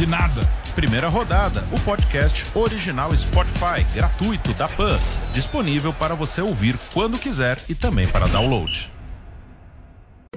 De nada. Primeira rodada, o podcast original Spotify, gratuito da Pan, disponível para você ouvir quando quiser e também para download.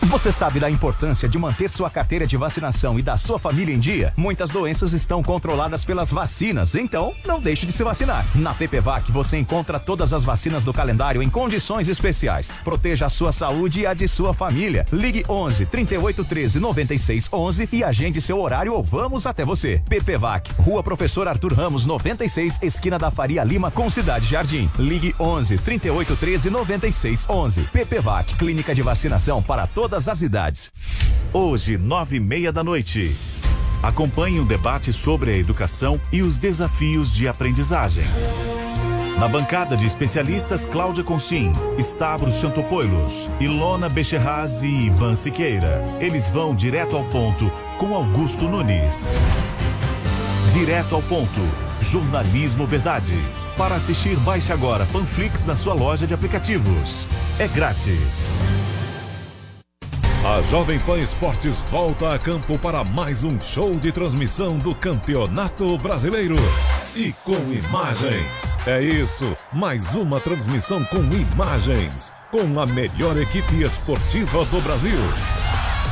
Você sabe da importância de manter sua carteira de vacinação e da sua família em dia? Muitas doenças estão controladas pelas vacinas, então não deixe de se vacinar. Na PPVAC você encontra todas as vacinas do calendário em condições especiais. Proteja a sua saúde e a de sua família. Ligue 11 38 13 96 11 e agende seu horário ou vamos até você. PPVAC, Rua Professor Arthur Ramos 96, esquina da Faria Lima com Cidade Jardim. Ligue 11 38 13 96 11. PPVAC, Clínica de Vacinação para todas as idades. Hoje, nove e meia da noite. Acompanhe o um debate sobre a educação e os desafios de aprendizagem. Na bancada de especialistas, Cláudia Constim, Stavros Chantopoilos, Ilona Becherraz e Ivan Siqueira. Eles vão direto ao ponto com Augusto Nunes. Direto ao ponto. Jornalismo Verdade. Para assistir, baixe agora Panflix na sua loja de aplicativos. É grátis. A Jovem Pan Esportes volta a campo para mais um show de transmissão do Campeonato Brasileiro. E com imagens. É isso, mais uma transmissão com imagens. Com a melhor equipe esportiva do Brasil.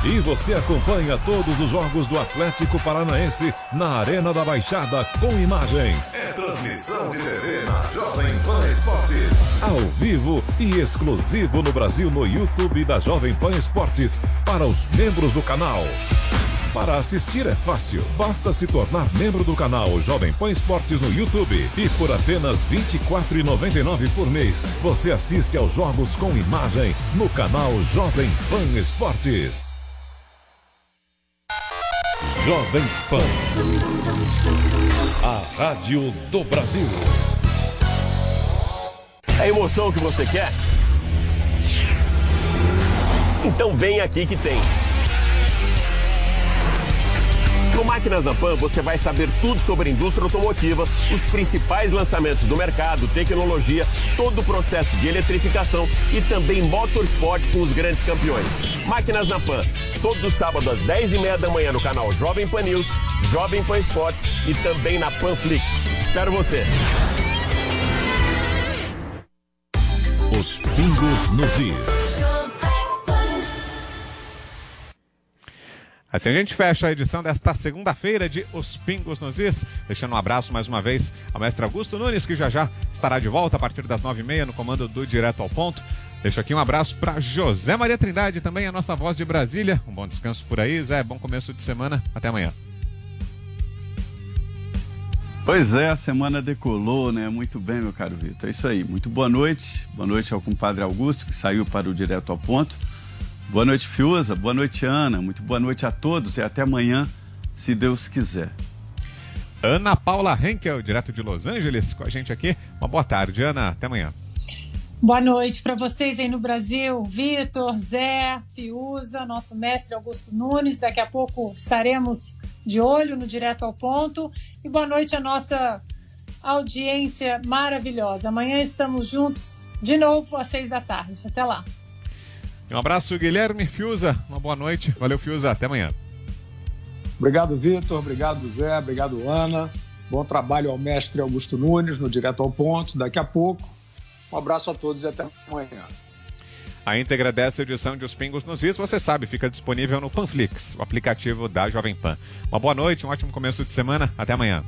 E você acompanha todos os jogos do Atlético Paranaense na Arena da Baixada com imagens. É transmissão de TV na Jovem Pan Esportes. Ao vivo e exclusivo no Brasil no YouTube da Jovem Pan Esportes para os membros do canal. Para assistir é fácil, basta se tornar membro do canal Jovem Pan Esportes no YouTube e por apenas R$ 24,99 por mês você assiste aos jogos com imagem no canal Jovem Pan Esportes. Jovem Pan. A Rádio do Brasil. É a emoção que você quer? Então vem aqui que tem. No Máquinas da Pan você vai saber tudo sobre a indústria automotiva, os principais lançamentos do mercado, tecnologia, todo o processo de eletrificação e também motorsport com os grandes campeões. Máquinas na Pan, todos os sábados às 10h30 da manhã no canal Jovem Pan News, Jovem Pan Esportes e também na Panflix. Espero você! Os pingos nos is. Assim a gente fecha a edição desta segunda-feira de Os Pingos nos Is, deixando um abraço mais uma vez ao mestre Augusto Nunes, que já já estará de volta a partir das nove e meia no comando do Direto ao Ponto. Deixo aqui um abraço para José Maria Trindade, também a nossa voz de Brasília. Um bom descanso por aí, Zé. Bom começo de semana. Até amanhã. Pois é, a semana decolou, né? Muito bem, meu caro Vitor. É isso aí. Muito boa noite. Boa noite ao compadre Augusto, que saiu para o Direto ao Ponto. Boa noite, Fiuza. Boa noite, Ana. Muito boa noite a todos e até amanhã, se Deus quiser. Ana Paula Henkel, direto de Los Angeles, com a gente aqui. Uma boa tarde, Ana. Até amanhã. Boa noite para vocês aí no Brasil, Vitor, Zé, Fiuza, nosso mestre Augusto Nunes. Daqui a pouco estaremos de olho no Direto ao Ponto. E boa noite à nossa audiência maravilhosa. Amanhã estamos juntos de novo às seis da tarde. Até lá. Um abraço, Guilherme Fiuza. Uma boa noite. Valeu, Fiuza. Até amanhã. Obrigado, Vitor. Obrigado, Zé. Obrigado, Ana. Bom trabalho ao mestre Augusto Nunes no Direto ao Ponto. Daqui a pouco. Um abraço a todos e até amanhã. A íntegra dessa edição de Os Pingos nos Is, você sabe, fica disponível no Panflix, o aplicativo da Jovem Pan. Uma boa noite, um ótimo começo de semana. Até amanhã.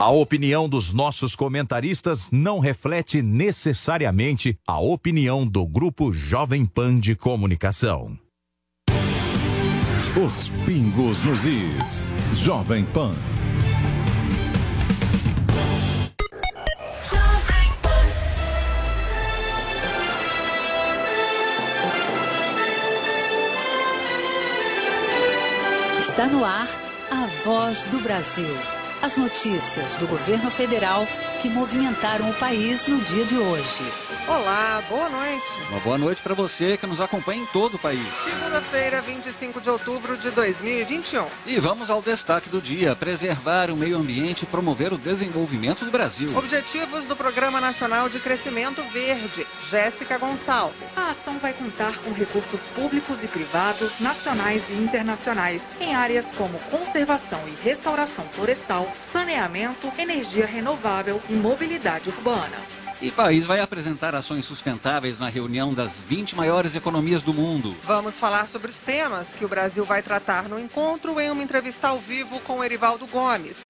A opinião dos nossos comentaristas não reflete necessariamente a opinião do Grupo Jovem Pan de Comunicação. Os pingos nos is. Jovem Pan. Está no ar a voz do Brasil. As notícias do governo federal que movimentaram o país no dia de hoje. Olá, boa noite. Uma boa noite para você que nos acompanha em todo o país. Segunda-feira, 25 de outubro de 2021. E vamos ao destaque do dia: preservar o meio ambiente e promover o desenvolvimento do Brasil. Objetivos do Programa Nacional de Crescimento Verde. Jéssica Gonçalves. A ação vai contar com recursos públicos e privados, nacionais e internacionais, em áreas como conservação e restauração florestal, saneamento, energia renovável e mobilidade urbana. E o país vai apresentar ações sustentáveis na reunião das 20 maiores economias do mundo. Vamos falar sobre os temas que o Brasil vai tratar no encontro em uma entrevista ao vivo com Erivaldo Gomes.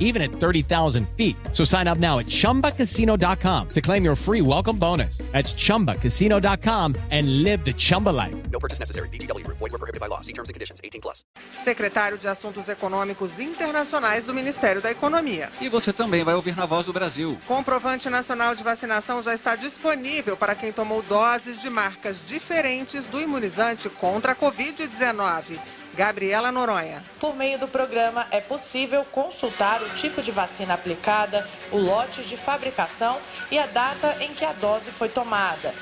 even at 30,000 feet. So sign up now at chumbacasino.com to claim your free welcome bonus. That's chumbacasino.com and live the Chumba life. No purchase necessary. VGW Group. Void were prohibited by law. See terms and conditions. 18 plus. Secretário de Assuntos Econômicos Internacionais do Ministério da Economia. E você também vai ouvir na voz do Brasil. Comprovante nacional de vacinação já está disponível para quem tomou doses de marcas diferentes do imunizante contra a Covid-19. Gabriela Noronha. Por meio do programa, é possível consultar o tipo de vacina aplicada, o lote de fabricação e a data em que a dose foi tomada.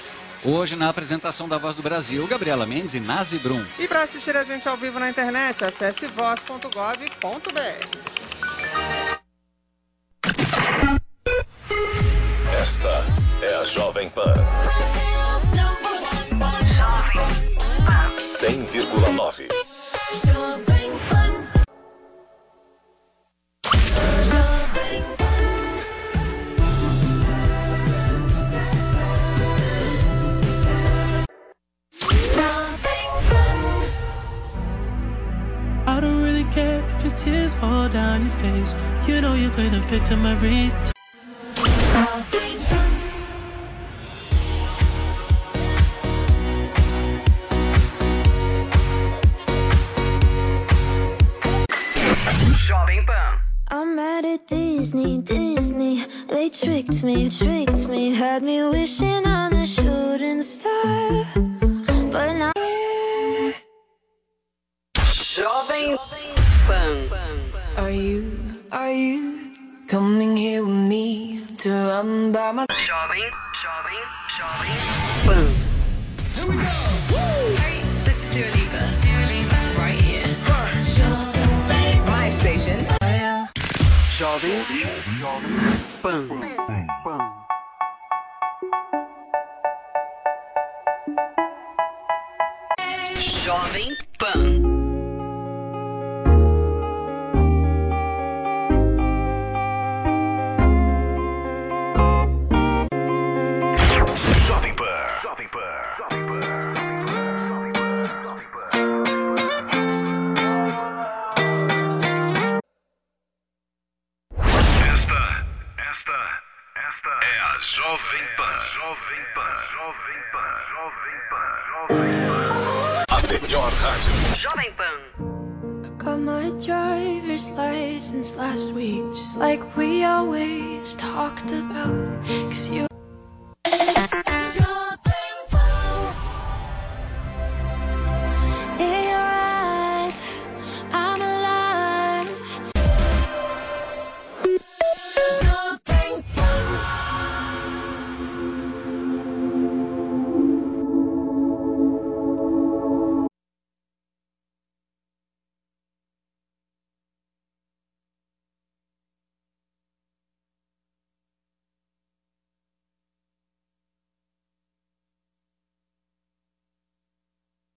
Hoje, na apresentação da Voz do Brasil, Gabriela Mendes e Nazi Brum. E para assistir a gente ao vivo na internet, acesse voz.gov.br. Esta é a Jovem Pan. 100,9. Really care if your tears fall down your face. You know you play the victim every time. I'm mad at Disney, Disney. They tricked me, tricked me, had me wishing on a shooting star. But now. Jovem Pan. Are you, are you coming here with me to run by my Jovem, jovem, jovem Pan. Hey, this is Dua Lipa. Dua Lipa, right here. My station. Yeah. Jovem Pan. Jovem Pan. Jovem Jovem Pan. Jovem Pan. Jovem Pan. Jovem Pan. Jovem Pan. A melhor rádio. Jovem Pan. Got my driver's license last week, just like we always talked about. Cause you